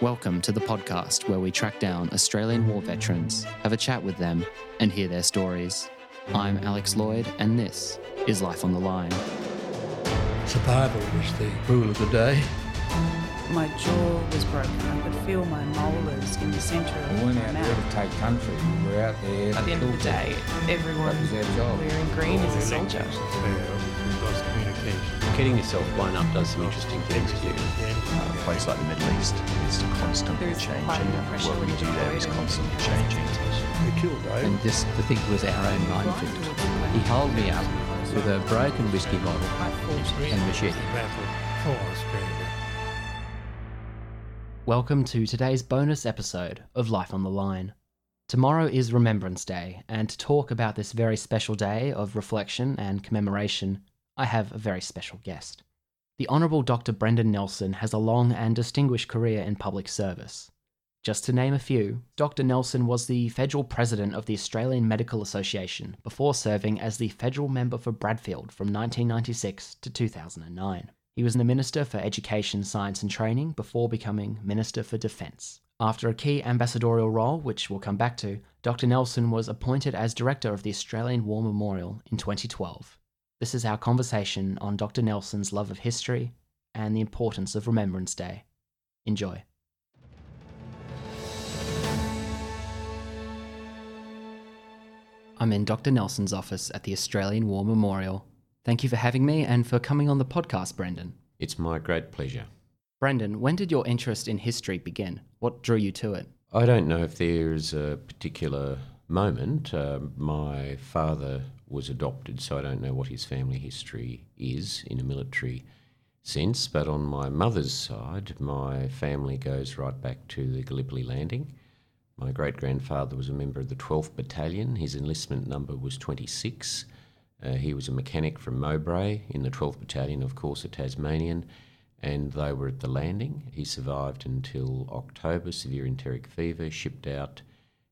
Welcome to the podcast where we track down Australian war veterans, have a chat with them, and hear their stories. I'm Alex Lloyd, and this is Life on the Line. Survival was the rule of the day. My jaw was broken. I could feel my molars in the centre of We my weren't out there mouth. to take country. We were out there At the end of the day, everyone That was our job. wearing green is a soldier. We've lost communication. Getting yourself blown up does some interesting things to you. a place like the Middle East is constantly There's changing. quite enough What we do there is constantly changing. We killed Dave. And this, the thing was our own minefield. He held me up with a broken whiskey bottle and machete. battle for Australia. Welcome to today's bonus episode of Life on the Line. Tomorrow is Remembrance Day, and to talk about this very special day of reflection and commemoration, I have a very special guest. The Honourable Dr. Brendan Nelson has a long and distinguished career in public service. Just to name a few, Dr. Nelson was the federal president of the Australian Medical Association before serving as the federal member for Bradfield from 1996 to 2009. He was the Minister for Education, Science and Training before becoming Minister for Defence. After a key ambassadorial role, which we'll come back to, Dr. Nelson was appointed as Director of the Australian War Memorial in 2012. This is our conversation on Dr. Nelson's love of history and the importance of Remembrance Day. Enjoy. I'm in Dr. Nelson's office at the Australian War Memorial. Thank you for having me and for coming on the podcast, Brendan. It's my great pleasure. Brendan, when did your interest in history begin? What drew you to it? I don't know if there's a particular moment. Uh, my father was adopted, so I don't know what his family history is in a military sense. But on my mother's side, my family goes right back to the Gallipoli landing. My great grandfather was a member of the 12th Battalion. His enlistment number was 26. Uh, he was a mechanic from Mowbray in the 12th Battalion, of course, a Tasmanian, and they were at the landing. He survived until October, severe enteric fever, shipped out,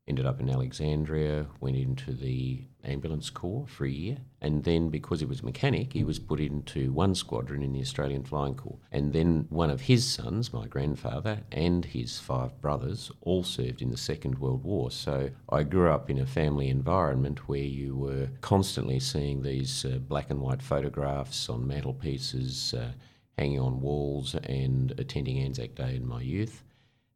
ended up in Alexandria, went into the ambulance corps for a year, and then because he was a mechanic, he was put into one squadron in the Australian Flying Corps. And then one of his sons, my grandfather, and his five brothers all served in the Second World War. So I grew up in a family environment where you were constantly seeing these uh, black and white photographs on mantelpieces, uh, hanging on walls, and attending Anzac Day in my youth.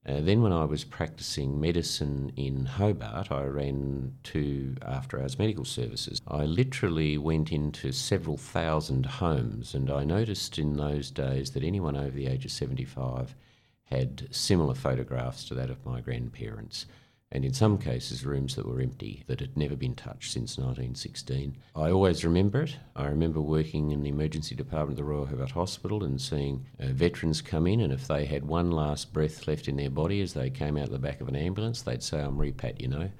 Uh, then, when I was practicing medicine in Hobart, I ran two after hours medical services. I literally went into several thousand homes, and I noticed in those days that anyone over the age of 75 had similar photographs to that of my grandparents, and in some cases, rooms that were empty, that had never been touched since 1916. I always remember it. I remember working in the emergency department of the Royal Hobart Hospital and seeing uh, veterans come in, and if they had one last breath left in their body as they came out the back of an ambulance, they'd say, I'm repat, you know.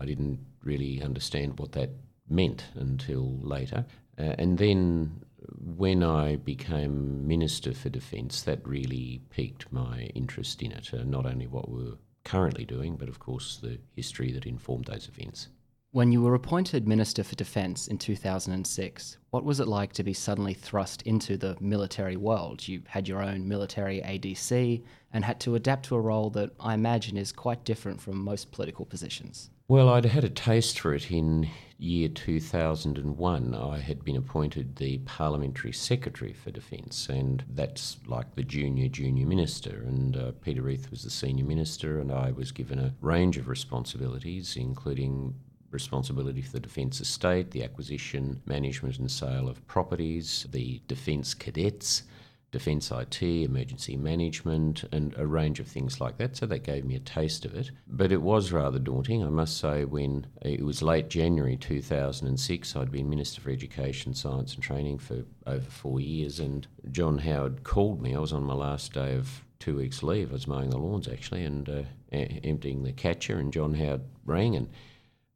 I didn't really understand what that meant until later. Uh, and then when I became Minister for Defence, that really piqued my interest in it, uh, not only what we're currently doing, but of course the history that informed those events. When you were appointed Minister for Defence in 2006, what was it like to be suddenly thrust into the military world? You had your own military ADC and had to adapt to a role that I imagine is quite different from most political positions. Well, I'd had a taste for it in year 2001. I had been appointed the Parliamentary Secretary for Defence, and that's like the junior, junior minister. And uh, Peter Reith was the senior minister, and I was given a range of responsibilities, including responsibility for the defence estate, the acquisition, management, and sale of properties, the defence cadets. Defence IT, emergency management, and a range of things like that. So that gave me a taste of it. But it was rather daunting, I must say, when it was late January 2006. I'd been Minister for Education, Science and Training for over four years, and John Howard called me. I was on my last day of two weeks' leave. I was mowing the lawns actually and uh, emptying the catcher, and John Howard rang and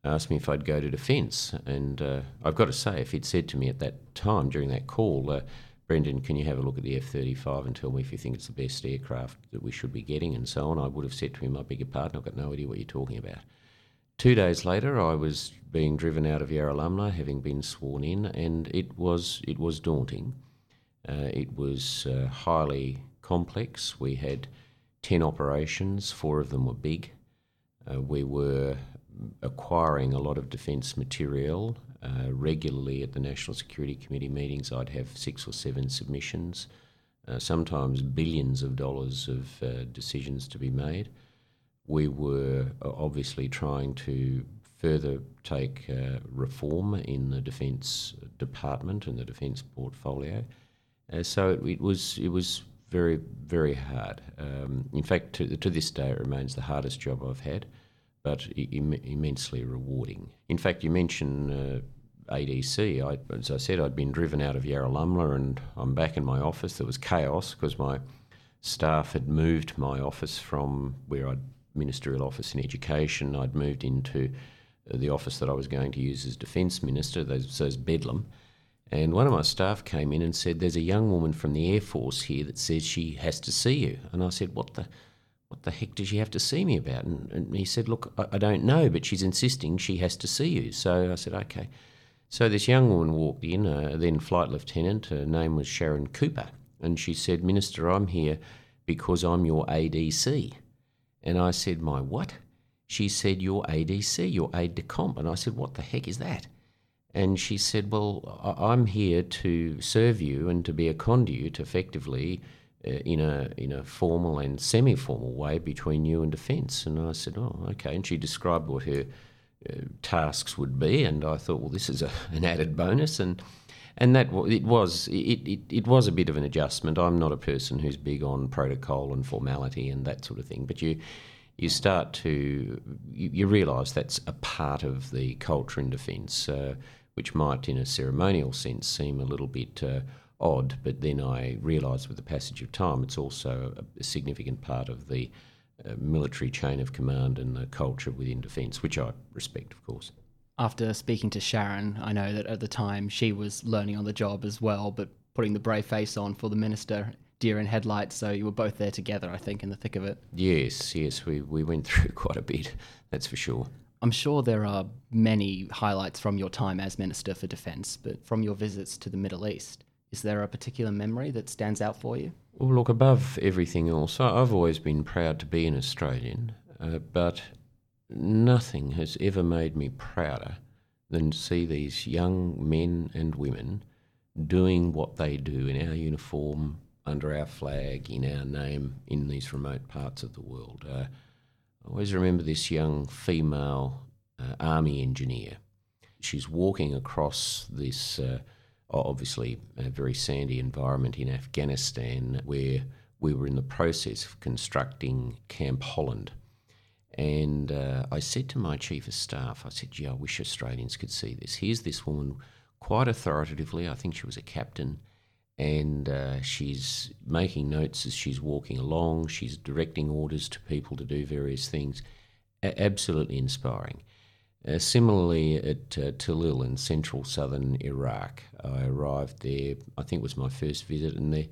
asked me if I'd go to defence. And uh, I've got to say, if he'd said to me at that time during that call, uh, Brendan, can you have a look at the F 35 and tell me if you think it's the best aircraft that we should be getting and so on? I would have said to him, I beg your pardon, I've got no idea what you're talking about. Two days later, I was being driven out of Yarralumla, having been sworn in, and it was it was daunting. Uh, it was uh, highly complex. We had 10 operations, four of them were big. Uh, we were acquiring a lot of defence material uh, regularly at the National Security Committee meetings. I'd have six or seven submissions, uh, sometimes billions of dollars of uh, decisions to be made. We were uh, obviously trying to further take uh, reform in the defence department and the defence portfolio. So it, it, was it was very very hard. Um, in fact, to, to this day, it remains the hardest job I've had but Im- immensely rewarding. In fact, you mentioned uh, ADC. I, as I said, I'd been driven out of Yarralumla and I'm back in my office. There was chaos because my staff had moved my office from where I'd ministerial office in education. I'd moved into uh, the office that I was going to use as defence minister, those, those Bedlam. And one of my staff came in and said, There's a young woman from the Air Force here that says she has to see you. And I said, What the? What the heck does she have to see me about? And, and he said, look, I, I, don't know, but she's insisting she has to see you. So I said, okay. So this young woman walked in, uh, then flight lieutenant, her name was Sharon Cooper, and she said, Minister, I'm here because I'm your ADC. And I said, my what? She said, your ADC, your aide de camp. And I said, what the heck is that? And she said, well, I'm here to serve you and to be a conduit effectively in a in a formal and semi-formal way between you and defence. And I said, oh, okay. And she described what her uh, tasks would be, and I thought, well, this is a, an added bonus, and and that it was it, it, it was a bit of an adjustment. I'm not a person who's big on protocol and formality and that sort of thing, but you you start to you, you realise that's a part of the culture in defence, uh, which might, in a ceremonial sense, seem a little bit uh, odd, but then I realised with the passage of time it's also a, significant part of the uh, military chain of command and the culture within defence, which I respect, of course. After speaking to Sharon, I know that at the time she was learning on the job as well, but putting the brave face on for the minister, deer in headlights, so you were both there together, I think, in the thick of it. Yes, yes, we, we went through quite a bit, that's for sure. I'm sure there are many highlights from your time as Minister for Defence, but from your visits to the Middle East, is there a particular memory that stands out for you? Well, look, above everything else, I've always been proud to be an Australian, uh, but nothing has ever made me prouder than to see these young men and women doing what they do in our uniform, under our flag, in our name, in these remote parts of the world. Uh, I always remember this young female uh, army engineer. She's walking across this uh, obviously a very sandy environment in Afghanistan where we were in the process of constructing Camp Holland. And uh, I said to my chief of staff, I said, gee, I wish Australians could see this. Here's this woman quite authoritatively, I think she was a captain, and uh, she's making notes as she's walking along. She's directing orders to people to do various things. A- absolutely inspiring. Uh, similarly, at uh, Tallil in central southern Iraq, I arrived there. I think it was my first visit, and there.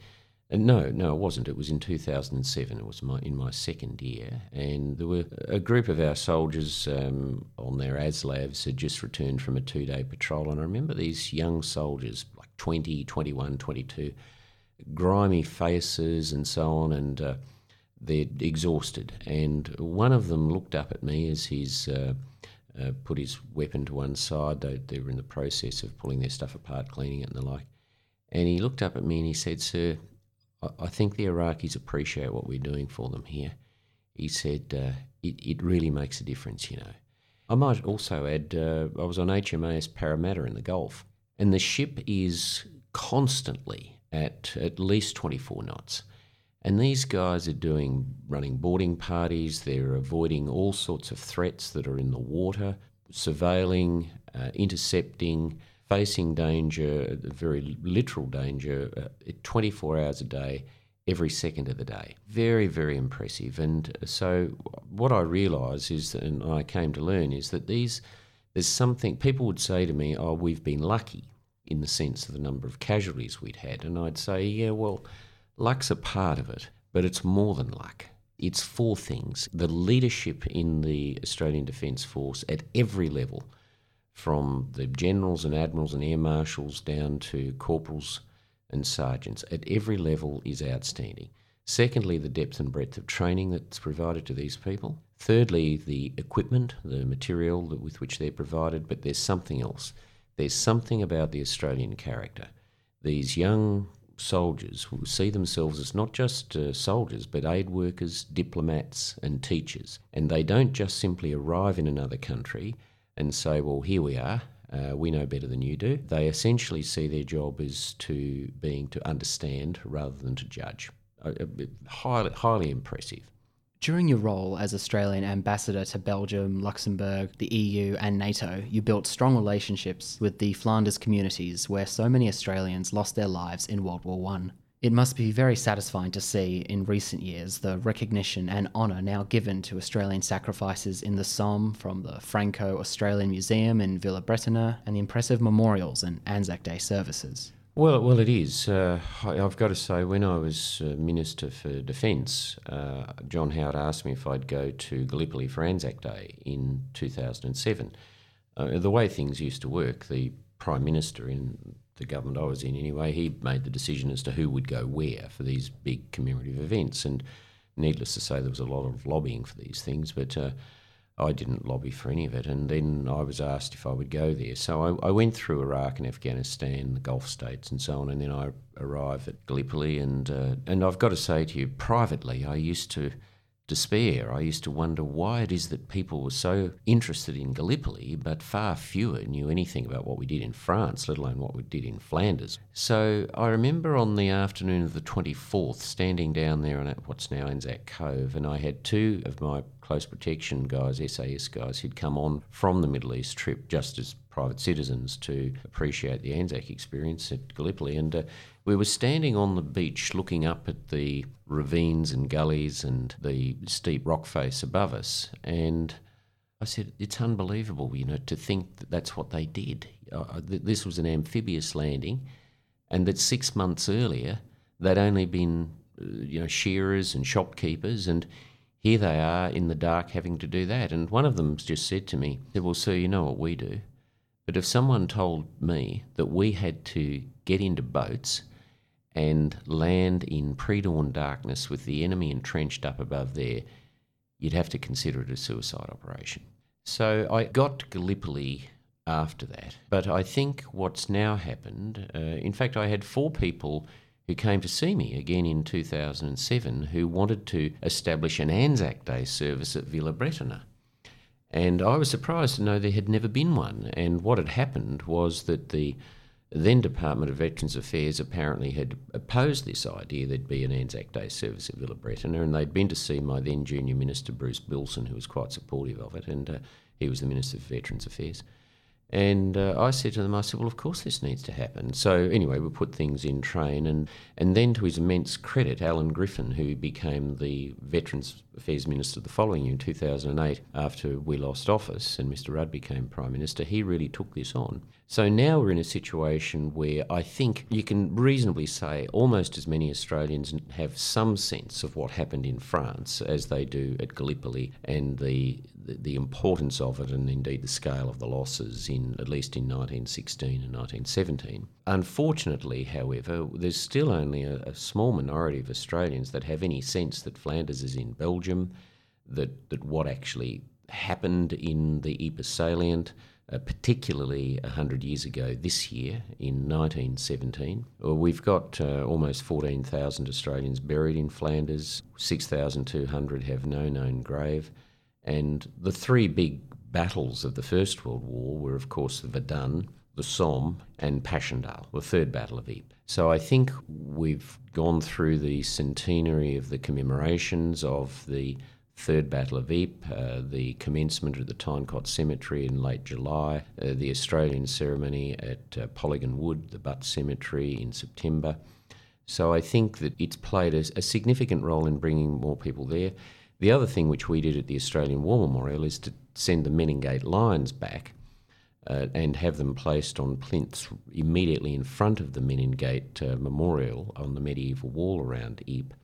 And no, no, it wasn't. It was in 2007. It was my in my second year, and there were a group of our soldiers um, on their ASLAVs had just returned from a two-day patrol, and I remember these young soldiers, like 20, 21, 22, grimy faces and so on, and uh, they're exhausted. And one of them looked up at me as he's uh, uh, put his weapon to one side. They, they were in the process of pulling their stuff apart, cleaning it, and the like. And he looked up at me and he said, Sir, I, I think the Iraqis appreciate what we're doing for them here. He said, uh, it, it really makes a difference, you know. I might also add, uh, I was on HMAS Parramatta in the Gulf, and the ship is constantly at at least 24 knots. And these guys are doing running boarding parties, they're avoiding all sorts of threats that are in the water, surveilling, uh, intercepting, facing danger, very literal danger, uh, 24 hours a day, every second of the day. Very, very impressive. And so, what I realise is, and I came to learn, is that these, there's something, people would say to me, oh, we've been lucky in the sense of the number of casualties we'd had. And I'd say, yeah, well, Luck's a part of it, but it's more than luck. It's four things the leadership in the Australian Defence Force at every level, from the generals and admirals and air marshals down to corporals and sergeants, at every level is outstanding. Secondly, the depth and breadth of training that's provided to these people. Thirdly, the equipment, the material with which they're provided. But there's something else. There's something about the Australian character. These young soldiers who see themselves as not just uh, soldiers, but aid workers, diplomats, and teachers. And they don't just simply arrive in another country and say, well, here we are, uh, we know better than you do. They essentially see their job as to being to understand rather than to judge. Uh, uh highly, highly impressive. During your role as Australian ambassador to Belgium, Luxembourg, the EU, and NATO, you built strong relationships with the Flanders communities where so many Australians lost their lives in World War One. It must be very satisfying to see in recent years the recognition and honour now given to Australian sacrifices in the Somme from the Franco Australian Museum in Villers-Bretonneux and the impressive memorials and Anzac Day services. Well, well, it is. Uh, I've got to say, when I was uh, Minister for Defence, uh, John Howard asked me if I'd go to Gallipoli for Anzac Day in 2007. Uh, the way things used to work, the Prime Minister in the government I was in anyway, he made the decision as to who would go where for these big commemorative events. And needless to say, there was a lot of lobbying for these things, but uh, I didn't lobby for any of it. And then I was asked if I would go there. So I, I, went through Iraq and Afghanistan, the Gulf states, and so on. And then I arrived at Gallipoli. And, uh, and I've got to say to you, privately, I used to despair. I used to wonder why it is that people were so interested in Gallipoli, but far fewer knew anything about what we did in France, let alone what we did in Flanders. So I remember on the afternoon of the 24th, standing down there on what's now Anzac Cove, and I had two of my close protection guys, SAS guys, who'd come on from the Middle East trip just as private citizens to appreciate the Anzac experience at Gallipoli. And uh, we were standing on the beach looking up at the ravines and gullies and the steep rock face above us. And I said, It's unbelievable, you know, to think that that's what they did. Uh, this was an amphibious landing, and that six months earlier they'd only been, uh, you know, shearers and shopkeepers. And here they are in the dark having to do that. And one of them just said to me, Well, sir, you know what we do. But if someone told me that we had to get into boats and land in pre dawn darkness with the enemy entrenched up above there, you'd have to consider it a suicide operation. So I got to Gallipoli after that. But I think what's now happened, uh, in fact, I had four people who came to see me again in 2007 who wanted to establish an Anzac Day service at Villers-Bretonneux. And I was surprised to know there had never been one. And what had happened was that the then Department of Veterans Affairs apparently had opposed this idea there'd be an Anzac Day service at Villers-Bretonneux, and they'd been to see my then junior minister, Bruce Billson, who was quite supportive of it, and uh, he was the Minister for Veterans Affairs. And uh, I said to them, I said, well, of course this needs to happen. So anyway, we put things in train. And, and then to his immense credit, Alan Griffin, who became the Veterans Affairs Minister the following year in 2008, after we lost office and Mr Rudd became Prime Minister, he really took this on. So now we're in a situation where I think you can reasonably say almost as many Australians have some sense of what happened in France as they do at Gallipoli and the, the, importance of it and indeed the scale of the losses in at least in 1916 and 1917. Unfortunately, however, there's still only a, a small minority of Australians that have any sense that Flanders is in Belgium, that, that what actually happened in the Ypres salient uh, particularly 100 years ago this year in 1917. Well, we've got uh, almost 14,000 Australians buried in Flanders, 6,200 have no known grave, and the three big battles of the First World War were, of course, the Verdun, the Somme, and Passchendaele, the Third Battle of Ypres. So I think we've gone through the centenary of the commemorations of the Third Battle of Ypres, uh, the commencement of the Tyne Cot Cemetery in late July, uh, the Australian ceremony at uh, Polygon Wood, the Butt Cemetery in September. So I think that it's played a, a, significant role in bringing more people there. The other thing which we did at the Australian War Memorial is to send the Menin Gate lions back uh, and have them placed on plinths immediately in front of the Menin Gate uh, Memorial on the medieval wall around Ypres.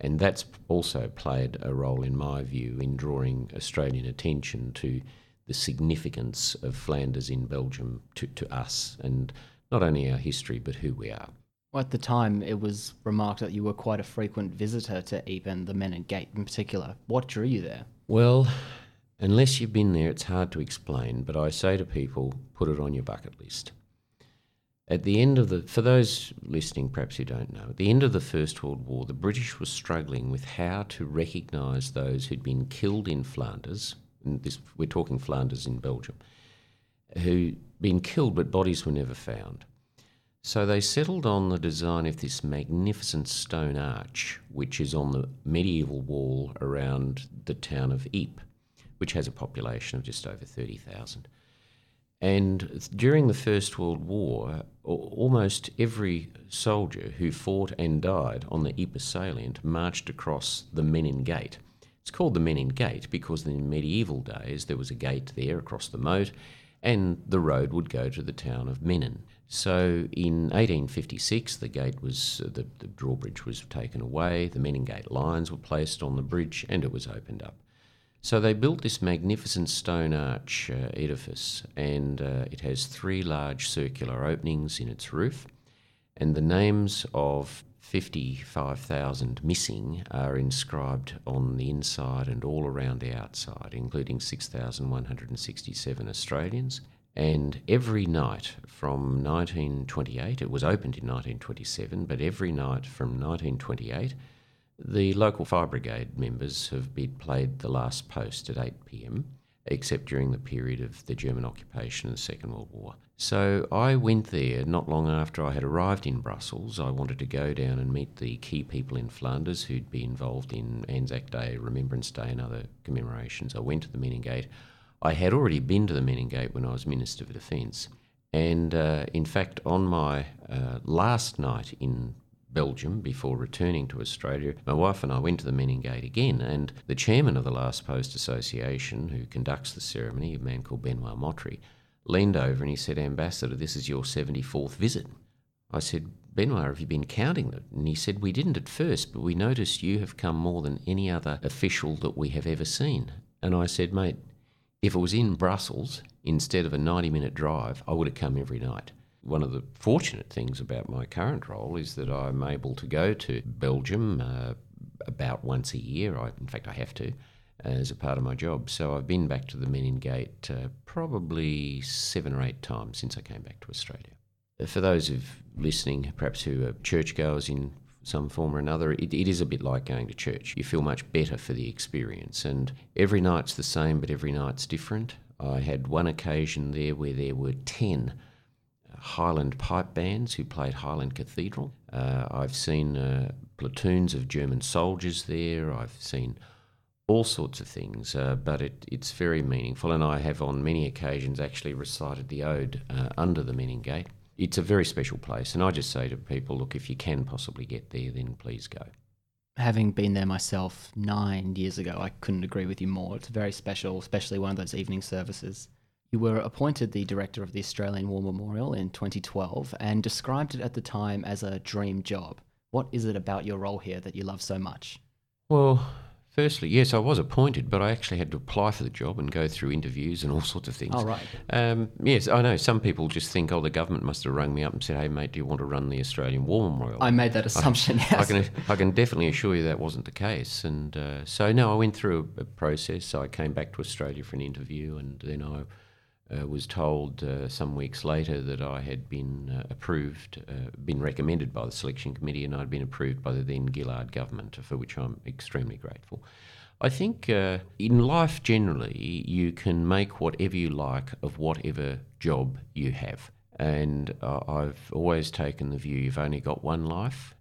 And that's also played a role, in my view, in drawing Australian attention to the significance of Flanders in Belgium to, to us, and not only our history, but who we are. Well, at the time, it was remarked that you were quite a frequent visitor to Ypres the Menin Gate in particular. What drew you there? Well, unless you've been there, it's hard to explain, but I say to people, put it on your bucket list. At the end of the, for those listening perhaps who don't know, at the end of the First World War, the British were struggling with how to recognise those who'd been killed in Flanders, and this, we're talking Flanders in Belgium, who'd been killed but bodies were never found. So they settled on the design of this magnificent stone arch, which is on the medieval wall around the town of Ypres, which has a population of just over 30,000. And during the First World War, almost every soldier who fought and died on the Ypres salient marched across the Menin Gate. It's called the Menin Gate because in medieval days there was a gate there across the moat, and the road would go to the town of Menin. So in 1856, the gate was uh, the, the, drawbridge was taken away, the Menin Gate lines were placed on the bridge, and it was opened up. So they built this magnificent stone arch uh, edifice, and uh, it has three large circular openings in its roof, and the names of 55,000 missing are inscribed on the inside and all around the outside, including 6,167 Australians. And every night from 1928, it was opened in 1927, but every night from 1928, the local fire brigade members have been played the last post at 8 pm, except during the period of the German occupation and the Second World War. So I went there not long after I had arrived in Brussels. I wanted to go down and meet the key people in Flanders who'd be involved in Anzac Day, Remembrance Day, and other commemorations. I went to the Menin Gate. I had already been to the Menin Gate when I was Minister for Defence. And uh, in fact, on my uh, last night in Belgium before returning to Australia, my wife and I went to the Menin Gate again. And the chairman of the Last Post Association, who conducts the ceremony, a man called Benoit Mottrie, leaned over and he said, Ambassador, this is your 74th visit. I said, Benoit, have you been counting them? And he said, We didn't at first, but we noticed you have come more than any other official that we have ever seen. And I said, Mate, if it was in Brussels instead of a 90 minute drive, I would have come every night. One of the fortunate things about my current role is that I'm able to go to Belgium uh, about once a year. I, in fact, I have to as a part of my job. So I've been back to the Menin Gate uh, probably seven or eight times since I came back to Australia. For those of listening, perhaps who are churchgoers in some form or another, it, it is a bit like going to church. You feel much better for the experience, and every night's the same, but every night's different. I had one occasion there where there were 10 Highland pipe bands who played Highland Cathedral. Uh, I've seen uh, platoons of German soldiers there. I've seen all sorts of things, uh, but it, it's very meaningful. And I have on many occasions actually recited the ode uh, under the Menin Gate it's a very special place. And I just say to people, look, if you can possibly get there, then please go. Having been there myself nine years ago, I couldn't agree with you more. It's very special, especially one of those evening services. You were appointed the director of the Australian War Memorial in 2012 and described it at the time as a dream job. What is it about your role here that you love so much? Well, Firstly, yes, I was appointed, but I actually had to apply for the job and go through interviews and all sorts of things. Oh, right. Um, yes, I know. Some people just think, oh, the government must have rung me up and said, hey, mate, do you want to run the Australian War Memorial? I made that assumption, I, yes. I can, I can definitely assure you that wasn't the case. And uh, so, no, I went through a, a process. I came back to Australia for an interview, and then I uh, was told uh, some weeks later that I had been uh, approved, uh, been recommended by the selection committee, and I'd been approved by the then Gillard government, for which I'm extremely grateful. I think uh, in life generally, you can make whatever you like of whatever job you have. And uh, I've always taken the view you've only got one life.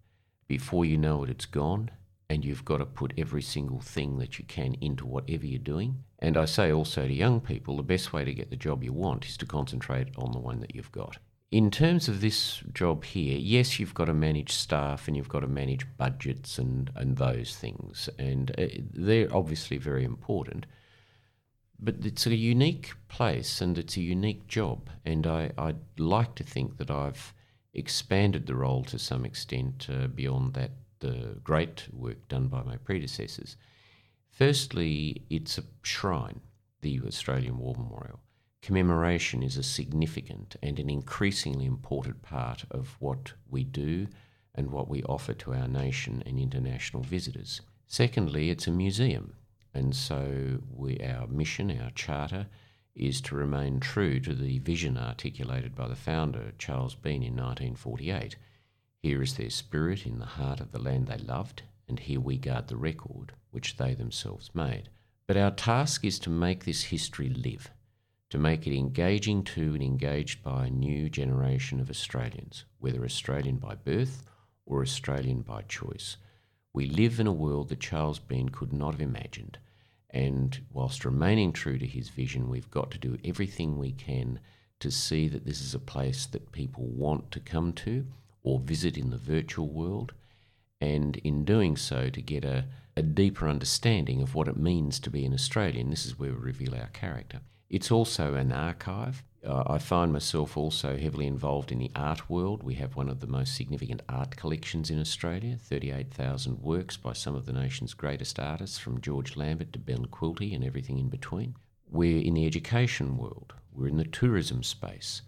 Before you know it, it's gone and you've got to put every single thing that you can into whatever you're doing. And I say also to young people the best way to get the job you want is to concentrate on the one that you've got. In terms of this job here, yes, you've got to manage staff and you've got to manage budgets and, and those things, and uh, they're obviously very important. But it's a unique place and it's a unique job, and I, I'd like to think that I've expanded the role to some extent uh, beyond that the great work done by my predecessors. Firstly, it's a shrine, the Australian War Memorial. commemoration is a significant and an increasingly important part of what we do and what we offer to our nation and international visitors. Secondly, it's a museum, and so we, our mission, our charter, is to remain true to the vision articulated by the founder, Charles Bean, in 1948. Here is their spirit in the heart of the land they loved, and here we guard the record which they themselves made. But our task is to make this history live, to make it engaging to and engaged by a new generation of Australians, whether Australian by birth or Australian by choice. We live in a world that Charles Bean could not have imagined, and whilst remaining true to his vision, we've got to do everything we can to see that this is a place that people want to come to or visit in the virtual world, and in doing so, to get a, a deeper understanding of what it means to be an Australian. This is where we reveal our character. It's also an archive. Uh, I find myself also heavily involved in the art world. We have one of the most significant art collections in Australia 38,000 works by some of the nation's greatest artists, from George Lambert to Ben Quilty and everything in between. We're in the education world, we're in the tourism space,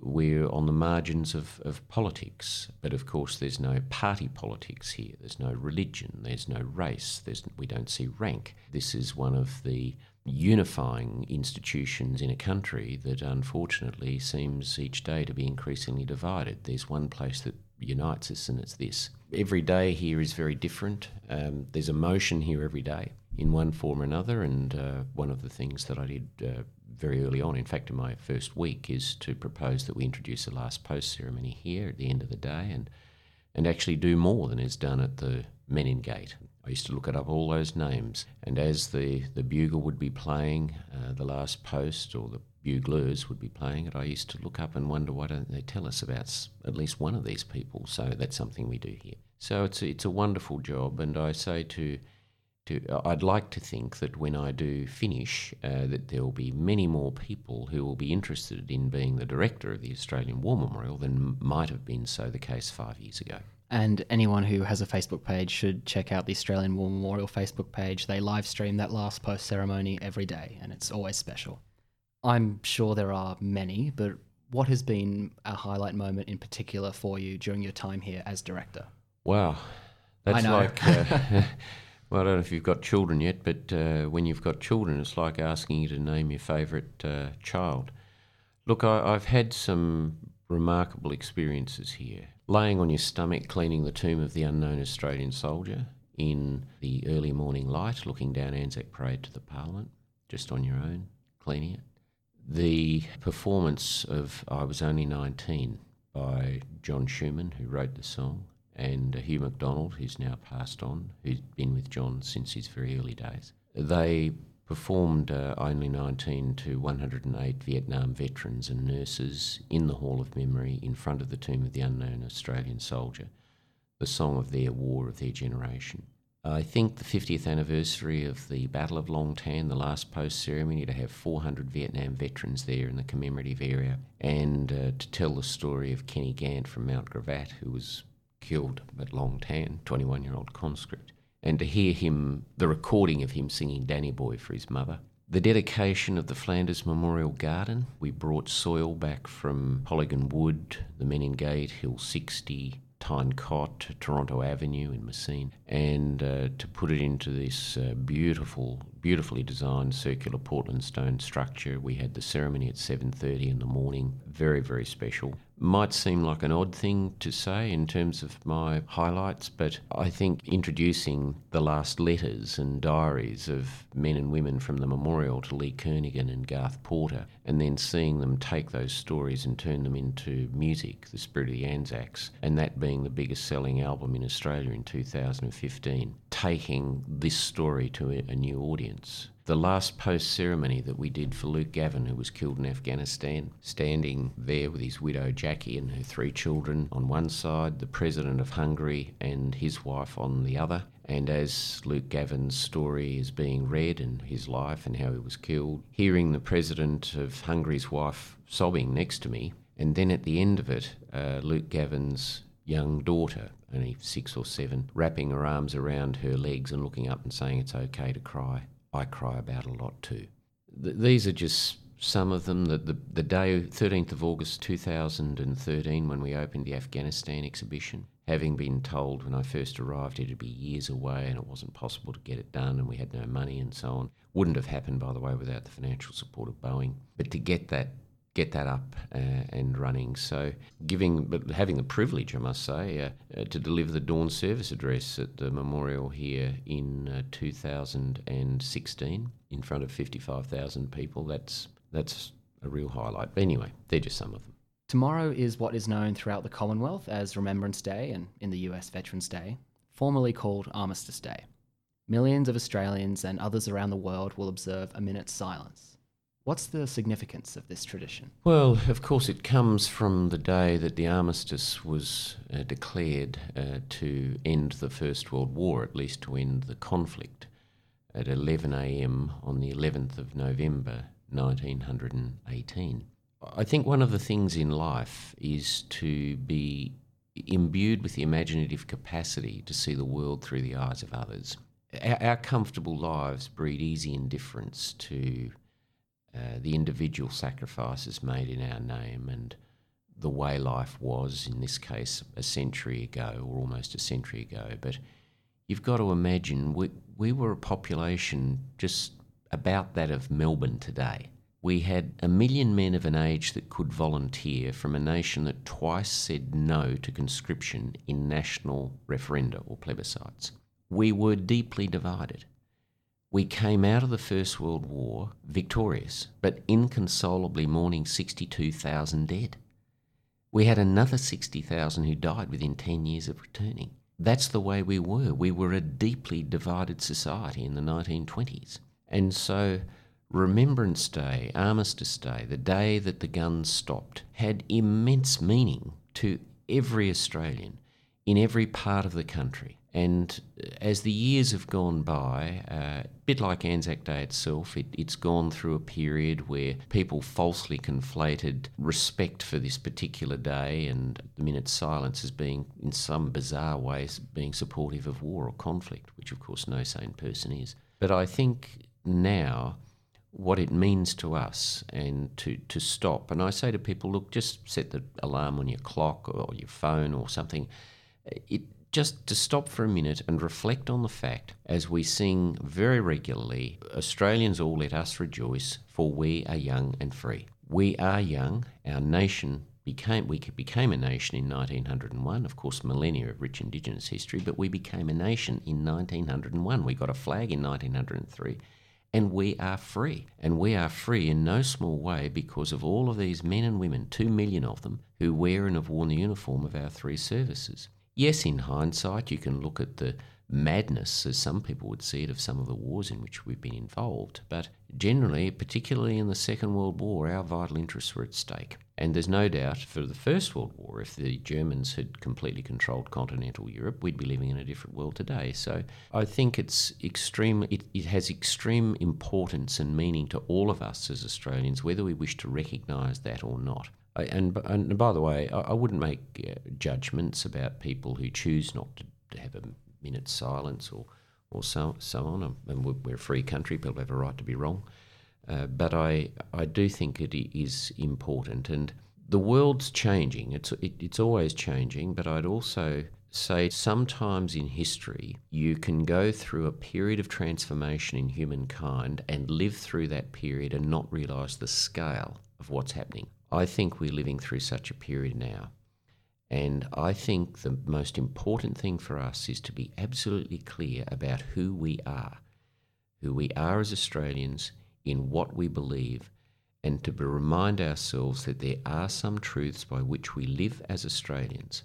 we're on the margins of, of politics, but of course, there's no party politics here. There's no religion. There's no race. There's, we don't see rank. This is one of the unifying institutions in a country that unfortunately seems each day to be increasingly divided. There's one place that unites us, and it's this. Every day here is very different. Um, there's emotion here every day in one form or another, and uh, one of the things that I did uh, very early on, in fact, in my first week, is to propose that we introduce a last post ceremony here at the end of the day and, and actually do more than is done at the Menin Gate. I used to look it up all those names, and as the, the bugle would be playing uh, the last post, or the buglers would be playing it, I used to look up and wonder why don't they tell us about at least one of these people. So that's something we do here. So it's a, it's a wonderful job, and I say to to, I'd like to think that when I do finish, uh, that there will be many more people who will be interested in being the director of the Australian War Memorial than might have been so the case five years ago. And anyone who has a Facebook page should check out the Australian War Memorial Facebook page. They live stream that last post ceremony every day, and it's always special. I'm sure there are many, but what has been a highlight moment in particular for you during your time here as director? Wow, that's like. Uh, well, I don't know if you've got children yet, but uh, when you've got children, it's like asking you to name your favourite uh, child. Look, I, I've had some remarkable experiences here. Laying on your stomach, cleaning the tomb of the unknown Australian soldier in the early morning light, looking down Anzac Parade to the Parliament, just on your own, cleaning it. The performance of I Was Only 19 by John Schumann, who wrote the song, and Hugh McDonald, who's now passed on, who's been with John since his very early days. They performed uh, Only 19 to 108 Vietnam veterans and nurses in the Hall of Memory in front of the tomb of the unknown Australian soldier, the song of their war, of their generation. I think the 50th anniversary of the Battle of Long Tan, the last post ceremony, to have 400 Vietnam veterans there in the commemorative area, and uh, to tell the story of Kenny Gant from Mount Gravatt, who was killed at Long Tan, 21 year old conscript, and to hear him, the recording of him singing Danny Boy for his mother. The dedication of the Flanders Memorial Garden. We brought soil back from Polygon Wood, the Menin Gate, Hill 60, Tyne Cot, Toronto Avenue in Messines, and uh, to put it into this uh, beautiful, beautifully designed circular Portland stone structure. We had the ceremony at 7:30 in the morning. Very, very special might seem like an odd thing to say in terms of my highlights, but I think introducing the last letters and diaries of men and women from the memorial to Lee Kernaghan and Garth Porter, and then seeing them take those stories and turn them into music, The Spirit of the Anzacs, and that being the biggest selling album in Australia in 2015, taking this story to a new audience the last post ceremony that we did for Luke Gavin, who was killed in Afghanistan, standing there with his widow Jackie and her three children on one side, the president of Hungary and his wife on the other. And as Luke Gavin's story is being read and his life and how he was killed, hearing the president of Hungary's wife sobbing next to me, and then at the end of it, uh, Luke Gavin's young daughter, only six or seven, wrapping her arms around her legs and looking up and saying it's okay to cry. I cry about a lot too. Th- these are just some of them. The, the, the day, 13th of August 2013, when we opened the Afghanistan exhibition, having been told when I first arrived it'd be years away and it wasn't possible to get it done and we had no money and so on. Wouldn't have happened, by the way, without the financial support of Boeing. But to get that get that up uh, and running. So, giving, but having the privilege, I must say, uh, uh, to deliver the dawn service address at the memorial here in uh, 2016 in front of 55,000 people. That's that's a real highlight. But anyway, they're just some of them. Tomorrow is what is known throughout the Commonwealth as Remembrance Day and in the US Veterans Day, formerly called Armistice Day. Millions of Australians and others around the world will observe a minute's silence. What's the significance of this tradition? Well, of course, it comes from the day that the armistice was uh, declared uh, to end the First World War, at least to end the conflict, at 11am on the 11th of November 1918. I think one of the things in life is to be imbued with the imaginative capacity to see the world through the eyes of others. Our, our comfortable lives breed easy indifference to uh, the individual sacrifices made in our name and the way life was, in this case, a century ago or almost a century ago. But you've got to imagine we, we were a population just about that of Melbourne today we had a million men of an age that could volunteer from a nation that twice said no to conscription in national referenda or plebiscites. We were deeply divided. We came out of the First World War victorious, but inconsolably mourning 62,000 dead. We had another 60,000 who died within 10 years of returning. That's the way we were. We were a deeply divided society in the 1920s. And so Remembrance Day, Armistice Day, the day that the guns stopped, had immense meaning to every Australian in every part of the country. And as the years have gone by, uh, a bit like Anzac Day itself, it, it's gone through a period where people falsely conflated respect for this particular day and the minute's silence as being, in some bizarre ways, being supportive of war or conflict, which of course no sane person is. But I think now what it means to us and to, to stop. And I say to people, look, just set the alarm on your clock or your phone or something. It just to stop for a minute and reflect on the fact, as we sing very regularly, Australians all let us rejoice, for we are young and free. We are young. Our nation became we became a nation in 1901. Of course, millennia of rich Indigenous history, but we became a nation in 1901. We got a flag in 1903 and we are free. And we are free in no small way because of all of these men and women, two million of them, who wear and have worn the uniform of our three services. Yes, in hindsight, you can look at the madness, as some people would see it, of some of the wars in which we've been involved. But generally, particularly in the Second World War, our vital interests were at stake. And there's no doubt for the First World War, if the Germans had completely controlled continental Europe, we'd be living in a different world today. So I think it's extreme, it, it has extreme importance and meaning to all of us as Australians, whether we wish to recognise that or not. And, and by the way, I, I wouldn't make uh, judgments about people who choose not to, to have a minute's silence or, or so, so on. And we're a free country, people have a right to be wrong. Uh, but I, I do think it is important. And the world's changing, it's, it, it's always changing, but I'd also say sometimes in history you can go through a period of transformation in humankind and live through that period and not realise the scale of what's happening. I think we're living through such a period now. And I think the most important thing for us is to be absolutely clear about who we are, who we are as Australians, in what we believe, and to remind ourselves that there are some truths by which we live as Australians,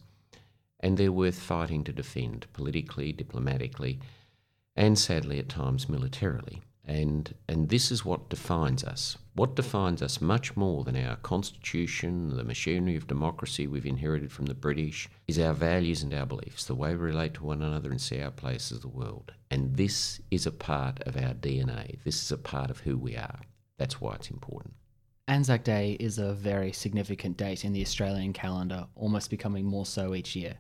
and they're worth fighting to defend politically, diplomatically, and sadly at times militarily. And, and this is what defines us. What defines us much more than our constitution, the machinery of democracy we've inherited from the British, is our values and our beliefs, the way we relate to one another and see our place as the world. And this is a part of our DNA. This is a part of who we are. That's why it's important. Anzac Day is a very significant date in the Australian calendar, almost becoming more so each year.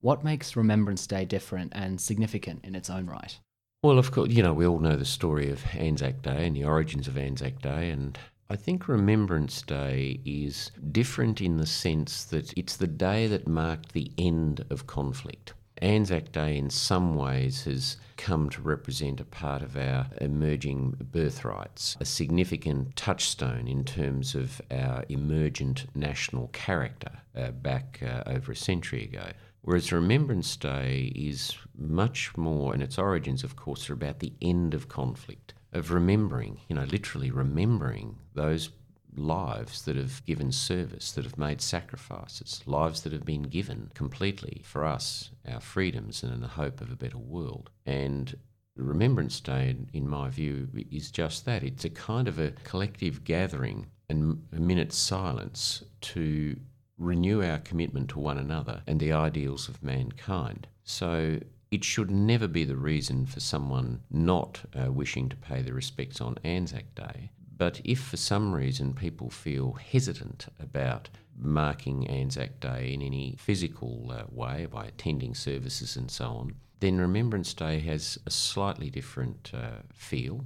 What makes Remembrance Day different and significant in its own right? Well, of course, you know, we all know the story of Anzac Day and the origins of Anzac Day, and I think Remembrance Day is different in the sense that it's the day that marked the end of conflict. Anzac Day, in some ways, has come to represent a part of our emerging birthrights, a significant touchstone in terms of our emergent national character uh, back uh, over a century ago. Whereas Remembrance Day is much more, and its origins, of course, are about the end of conflict, of remembering, you know, literally remembering those lives that have given service, that have made sacrifices, lives that have been given completely for us, our freedoms, and in the hope of a better world. And Remembrance Day, in my view, is just that. It's a kind of a collective gathering and a minute's silence to renew our commitment to one another and the ideals of mankind. So it should never be the reason for someone not uh, wishing to pay their respects on Anzac Day. But if for some reason people feel hesitant about marking Anzac Day in any physical uh, way by attending services and so on, then Remembrance Day has a slightly different uh, feel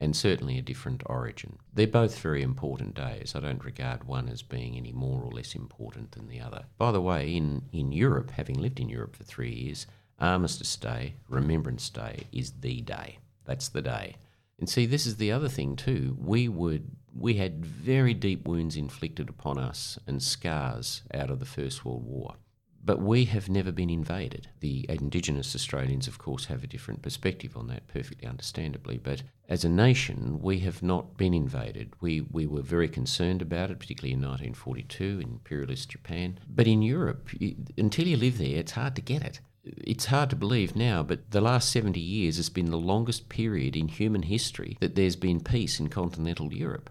and certainly a different origin. They're both very important days. I don't regard one as being any more or less important than the other. By the way, in, in Europe, having lived in Europe for three years, Armistice Day, Remembrance Day is the day. That's the day. And see, this is the other thing too. We would we had very deep wounds inflicted upon us and scars out of the First World War. But we have never been invaded. The Indigenous Australians, of course, have a different perspective on that, perfectly understandably. But as a nation, we have not been invaded. We, we were very concerned about it, particularly in 1942 in imperialist Japan. But in Europe, until you live there, it's hard to get it. It's hard to believe now, but the last 70 years has been the longest period in human history that there's been peace in continental Europe.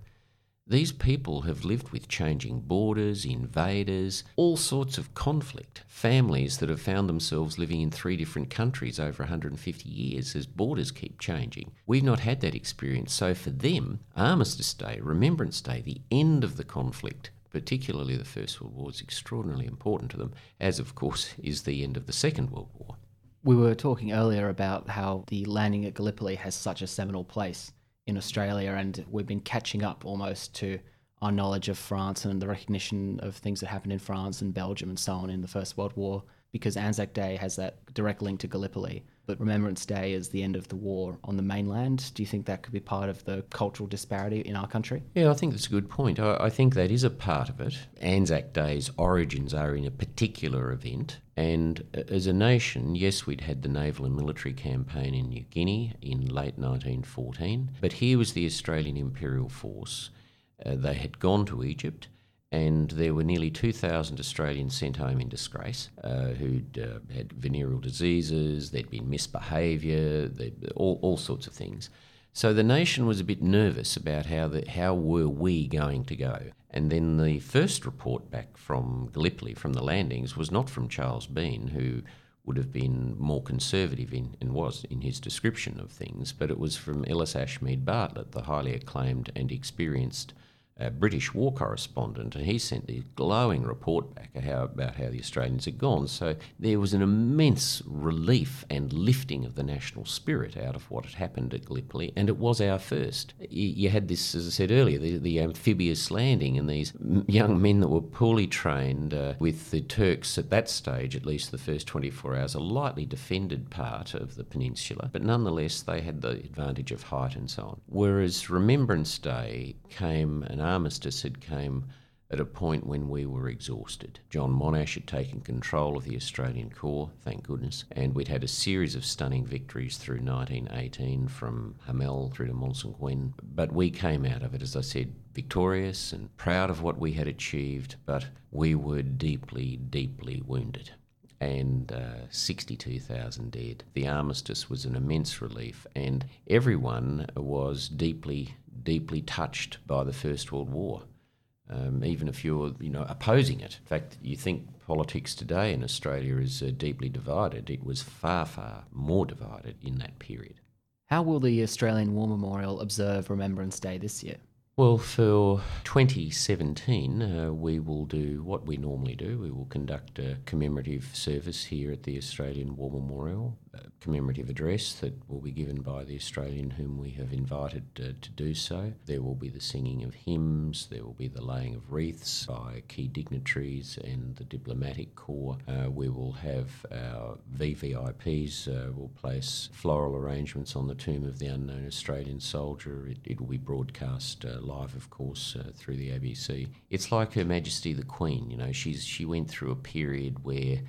These people have lived with changing borders, invaders, all sorts of conflict. Families that have found themselves living in three different countries over 150 years as borders keep changing. We've not had that experience, so for them, Armistice Day, Remembrance Day, the end of the conflict, particularly the First World War, is extraordinarily important to them, as of course is the end of the Second World War. We were talking earlier about how the landing at Gallipoli has such a seminal place in Australia, and we've been catching up almost to our knowledge of France and the recognition of things that happened in France and Belgium and so on in the First World War, because Anzac Day has that direct link to Gallipoli. But Remembrance Day is the end of the war on the mainland. Do you think that could be part of the cultural disparity in our country? Yeah, I think that's a good point. I, I think that is a part of it. Anzac Day's origins are in a particular event. And as a nation, yes, we'd had the naval and military campaign in New Guinea in late 1914, but here was the Australian Imperial Force. Uh, they had gone to Egypt and there were nearly 2,000 Australians sent home in disgrace uh, who'd uh, had venereal diseases, there'd been misbehaviour, all, all sorts of things. So the nation was a bit nervous about how the, how were we going to go. And then the first report back from Gallipoli, from the landings, was not from Charles Bean, who would have been more conservative in and was in his description of things, but it was from Ellis Ashmead Bartlett, the highly acclaimed and experienced a British war correspondent, and he sent this glowing report back about how the Australians had gone. So there was an immense relief and lifting of the national spirit out of what had happened at Gallipoli, and it was our first. You, had this, as I said earlier, the, the, amphibious landing, and these young men that were poorly trained uh, with the Turks at that stage, at least the first 24 hours, a lightly defended part of the peninsula, but nonetheless they had the advantage of height and so on. Whereas Remembrance Day came an armistice had came at a point when we were exhausted. John Monash had taken control of the Australian Corps, thank goodness, and we'd had a series of stunning victories through 1918 from Hamel through to. Gwen. But we came out of it, as I said, victorious and proud of what we had achieved, but we were deeply, deeply wounded. And uh, 62,000 dead. The armistice was an immense relief, and everyone was deeply, deeply touched by the First World War. Um, even if you're, you know, opposing it. In fact, you think politics today in Australia is uh, deeply divided. It was far, far more divided in that period. How will the Australian War Memorial observe Remembrance Day this year? Well, for 2017, uh, we will do what we normally do. We will conduct a commemorative service here at the Australian War Memorial, commemorative address that will be given by the Australian whom we have invited uh, to do so. There will be the singing of hymns, there will be the laying of wreaths by key dignitaries and the diplomatic corps. Uh, we will have our VVIPs, uh, will place floral arrangements on the tomb of the unknown Australian soldier. It, it will be broadcast uh, live, of course, uh, through the ABC. It's like Her Majesty the Queen. You know, she's she went through a period where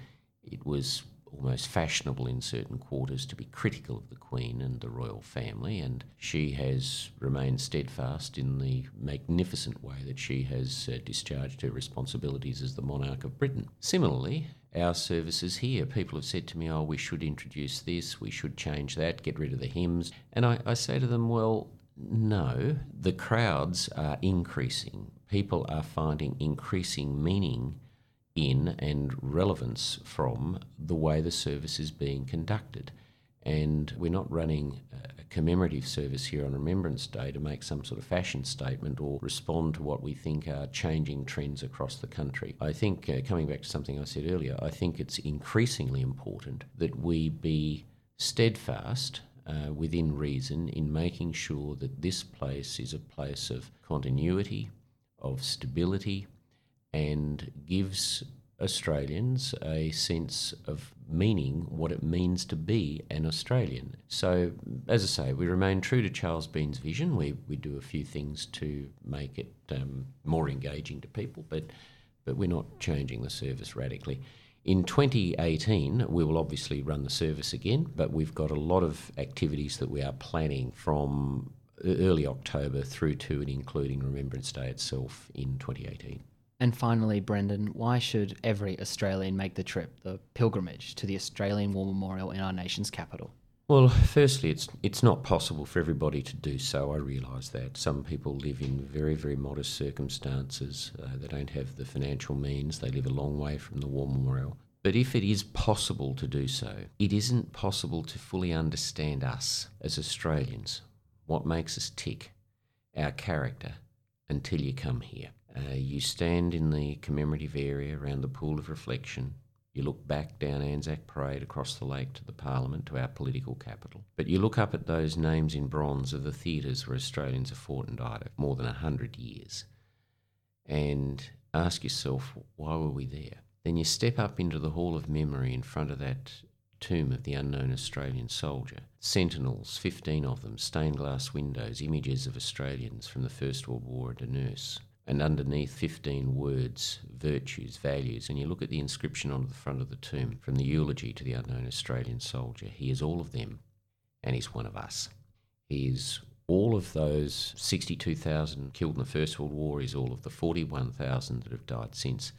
it was almost fashionable in certain quarters to be critical of the Queen and the royal family, and she has remained steadfast in the magnificent way that she has uh, discharged her responsibilities as the monarch of Britain. Similarly, our services here, people have said to me, oh, we should introduce this, we should change that, get rid of the hymns. And I, I say to them, well, no, the crowds are increasing. People are finding increasing meaning in and relevance from the way the service is being conducted. And we're not running a commemorative service here on Remembrance Day to make some sort of fashion statement or respond to what we think are changing trends across the country. I think, uh, coming back to something I said earlier, I think it's increasingly important that we be steadfast uh, within reason in making sure that this place is a place of continuity, of stability, and gives Australians a sense of meaning what it means to be an Australian. So, as I say, we remain true to Charles Bean's vision. We, we do a few things to make it um, more engaging to people, but, but we're not changing the service radically. In 2018, we will obviously run the service again, but we've got a lot of activities that we are planning from early October through to and including Remembrance Day itself in 2018. And finally, Brendan, why should every Australian make the trip, the pilgrimage to the Australian War Memorial in our nation's capital? Well, firstly, it's it's not possible for everybody to do so. I realise that some people live in very very modest circumstances. Uh, they don't have the financial means. They live a long way from the War Memorial. But if it is possible to do so, it isn't possible to fully understand us as Australians, what makes us tick, our character, until you come here. Uh, you stand in the commemorative area around the pool of reflection. You look back down Anzac Parade across the lake to the Parliament, to our political capital. But you look up at those names in bronze of the theatres where Australians have fought and died for more than a hundred years and ask yourself, why were we there? Then you step up into the Hall of Memory in front of that tomb of the unknown Australian soldier. Sentinels, 15 of them, stained glass windows, images of Australians from the First World War and a nurse and underneath 15 words, virtues, values, and you look at the inscription on the front of the tomb from the eulogy to the unknown Australian soldier. He is all of them, and he's one of us. He is all of those 62,000 killed in the First World War, he's all of the 41,000 that have died since,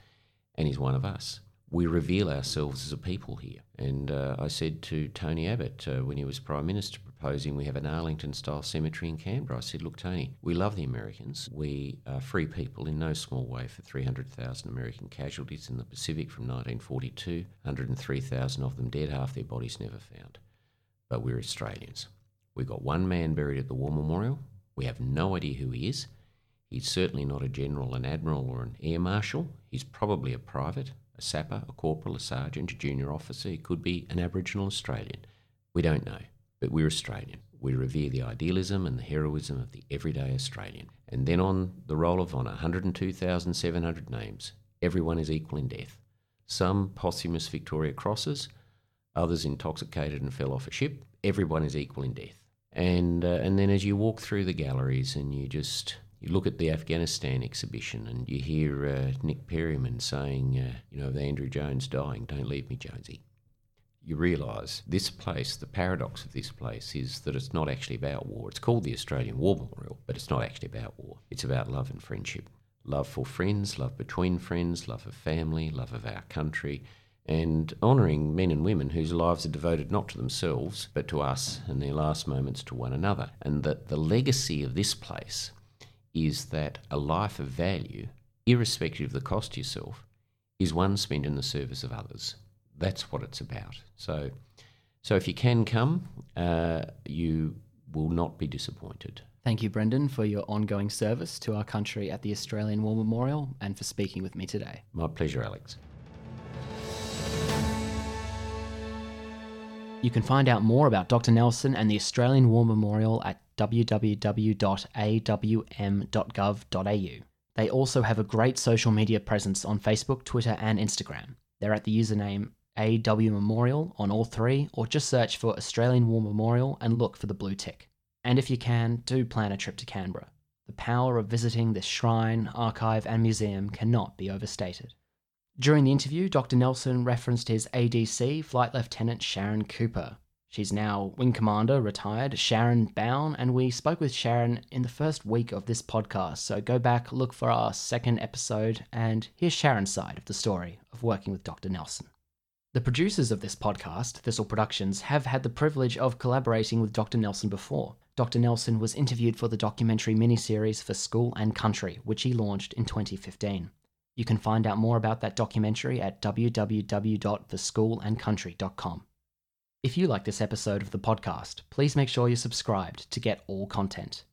and he's one of us. We reveal ourselves as a people here. And uh, I said to Tony Abbott uh, when he was Prime Minister, proposing we have an Arlington style cemetery in Canberra. I said, Look, Tony, we love the Americans. We are free people in no small way for 300,000 American casualties in the Pacific from 1942, 103,000 of them dead, half their bodies never found. But we're Australians. We've got one man buried at the War Memorial. We have no idea who he is. He's certainly not a general, an admiral, or an air marshal. He's probably a private, a sapper, a corporal, a sergeant, a junior officer. He could be an Aboriginal Australian. We don't know. But we're Australian. We revere the idealism and the heroism of the everyday Australian. And then on the roll of honour, 102,700 names. Everyone is equal in death. Some posthumous Victoria Crosses, others intoxicated and fell off a ship. Everyone is equal in death. And, uh, and then as you walk through the galleries and you just you look at the Afghanistan exhibition and you hear uh, Nick Perryman saying, uh, you know, Andrew Jones dying, don't leave me, Jonesy you realise this place, the paradox of this place is that it's not actually about war. It's called the Australian War Memorial, but it's not actually about war. It's about love and friendship. Love for friends, love between friends, love of family, love of our country, and honouring men and women whose lives are devoted not to themselves, but to us and their last moments to one another. And that the legacy of this place is that a life of value, irrespective of the cost to yourself, is one spent in the service of others that's what it's about. So, so if you can come, uh, you will not be disappointed. Thank you, Brendan, for your ongoing service to our country at the Australian War Memorial and for speaking with me today. My pleasure, Alex. You can find out more about Dr. Nelson and the Australian War Memorial at www.awm.gov.au. They also have a great social media presence on Facebook, Twitter, and Instagram. They're at the username AW Memorial on all three, or just search for Australian War Memorial and look for the blue tick. And if you can, do plan a trip to Canberra. The power of visiting this shrine, archive, and museum cannot be overstated. During the interview, Dr. Nelson referenced his ADC, Flight Lieutenant Sharon Cooper. She's now Wing Commander, retired, Sharon Bown, and we spoke with Sharon in the first week of this podcast. So go back, look for our second episode, and here's Sharon's side of the story of working with Dr. Nelson. The producers of this podcast, Thistle Productions, have had the privilege of collaborating with Dr. Nelson before. Dr. Nelson was interviewed for the documentary miniseries for School and Country, which he launched in 2015. You can find out more about that documentary at www.theskoolandcountry.com. If you like this episode of the podcast, please make sure you're subscribed to get all content.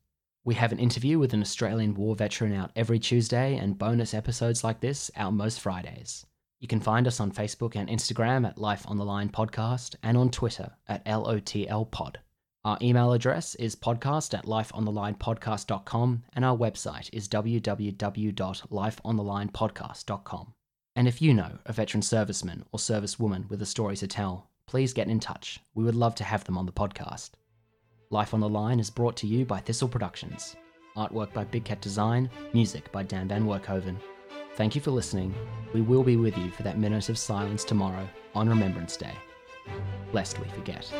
We have an interview with an Australian war veteran out every Tuesday and bonus episodes like this out most Fridays. You can find us on Facebook and Instagram at Life on the Line Podcast and on Twitter at LOTL Pod. Our email address is podcast at lifeonthelinepodcast.com and our website is www.lifeonthelinepodcast.com. And if you know a veteran serviceman or servicewoman with a story to tell, please get in touch. We would love to have them on the podcast. Life on the Line is brought to you by Thistle Productions. Artwork by Big Cat Design, music by Dan Van Werkhoven. Thank you for listening. We will be with you for that minute of silence tomorrow on Remembrance Day. Lest we forget.